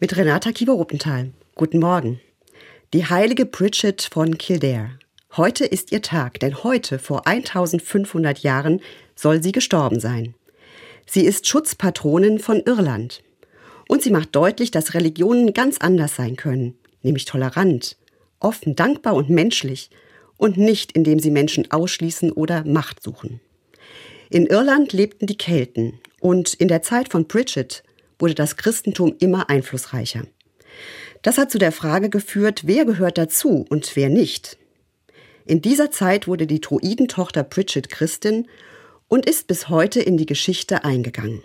Mit Renata Kiewer-Ruppenthal. Guten Morgen. Die heilige Bridget von Kildare. Heute ist ihr Tag, denn heute, vor 1500 Jahren, soll sie gestorben sein. Sie ist Schutzpatronin von Irland. Und sie macht deutlich, dass Religionen ganz anders sein können, nämlich tolerant, offen, dankbar und menschlich und nicht, indem sie Menschen ausschließen oder Macht suchen. In Irland lebten die Kelten und in der Zeit von Bridget wurde das Christentum immer einflussreicher. Das hat zu der Frage geführt, wer gehört dazu und wer nicht. In dieser Zeit wurde die Druidentochter Bridget Christin und ist bis heute in die Geschichte eingegangen.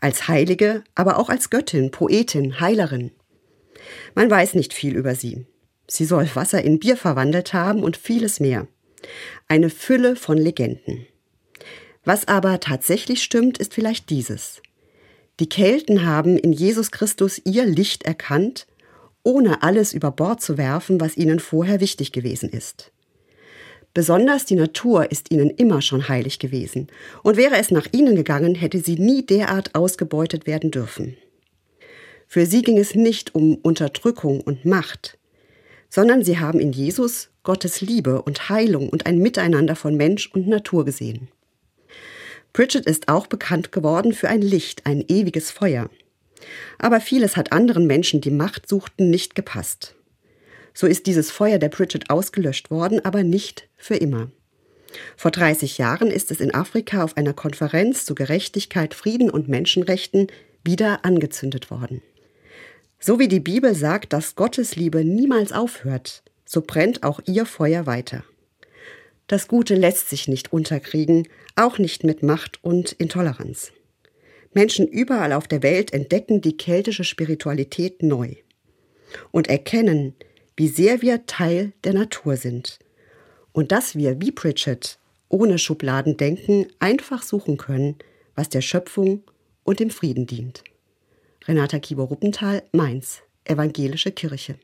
Als Heilige, aber auch als Göttin, Poetin, Heilerin. Man weiß nicht viel über sie. Sie soll Wasser in Bier verwandelt haben und vieles mehr. Eine Fülle von Legenden. Was aber tatsächlich stimmt, ist vielleicht dieses. Die Kelten haben in Jesus Christus ihr Licht erkannt, ohne alles über Bord zu werfen, was ihnen vorher wichtig gewesen ist. Besonders die Natur ist ihnen immer schon heilig gewesen, und wäre es nach ihnen gegangen, hätte sie nie derart ausgebeutet werden dürfen. Für sie ging es nicht um Unterdrückung und Macht, sondern sie haben in Jesus Gottes Liebe und Heilung und ein Miteinander von Mensch und Natur gesehen. Bridget ist auch bekannt geworden für ein Licht, ein ewiges Feuer. Aber vieles hat anderen Menschen, die Macht suchten, nicht gepasst. So ist dieses Feuer der Bridget ausgelöscht worden, aber nicht für immer. Vor 30 Jahren ist es in Afrika auf einer Konferenz zu Gerechtigkeit, Frieden und Menschenrechten wieder angezündet worden. So wie die Bibel sagt, dass Gottes Liebe niemals aufhört, so brennt auch ihr Feuer weiter. Das Gute lässt sich nicht unterkriegen, auch nicht mit Macht und Intoleranz. Menschen überall auf der Welt entdecken die keltische Spiritualität neu und erkennen, wie sehr wir Teil der Natur sind und dass wir, wie Pritchett, ohne Schubladendenken einfach suchen können, was der Schöpfung und dem Frieden dient. Renata Kieber-Ruppenthal, Mainz, Evangelische Kirche.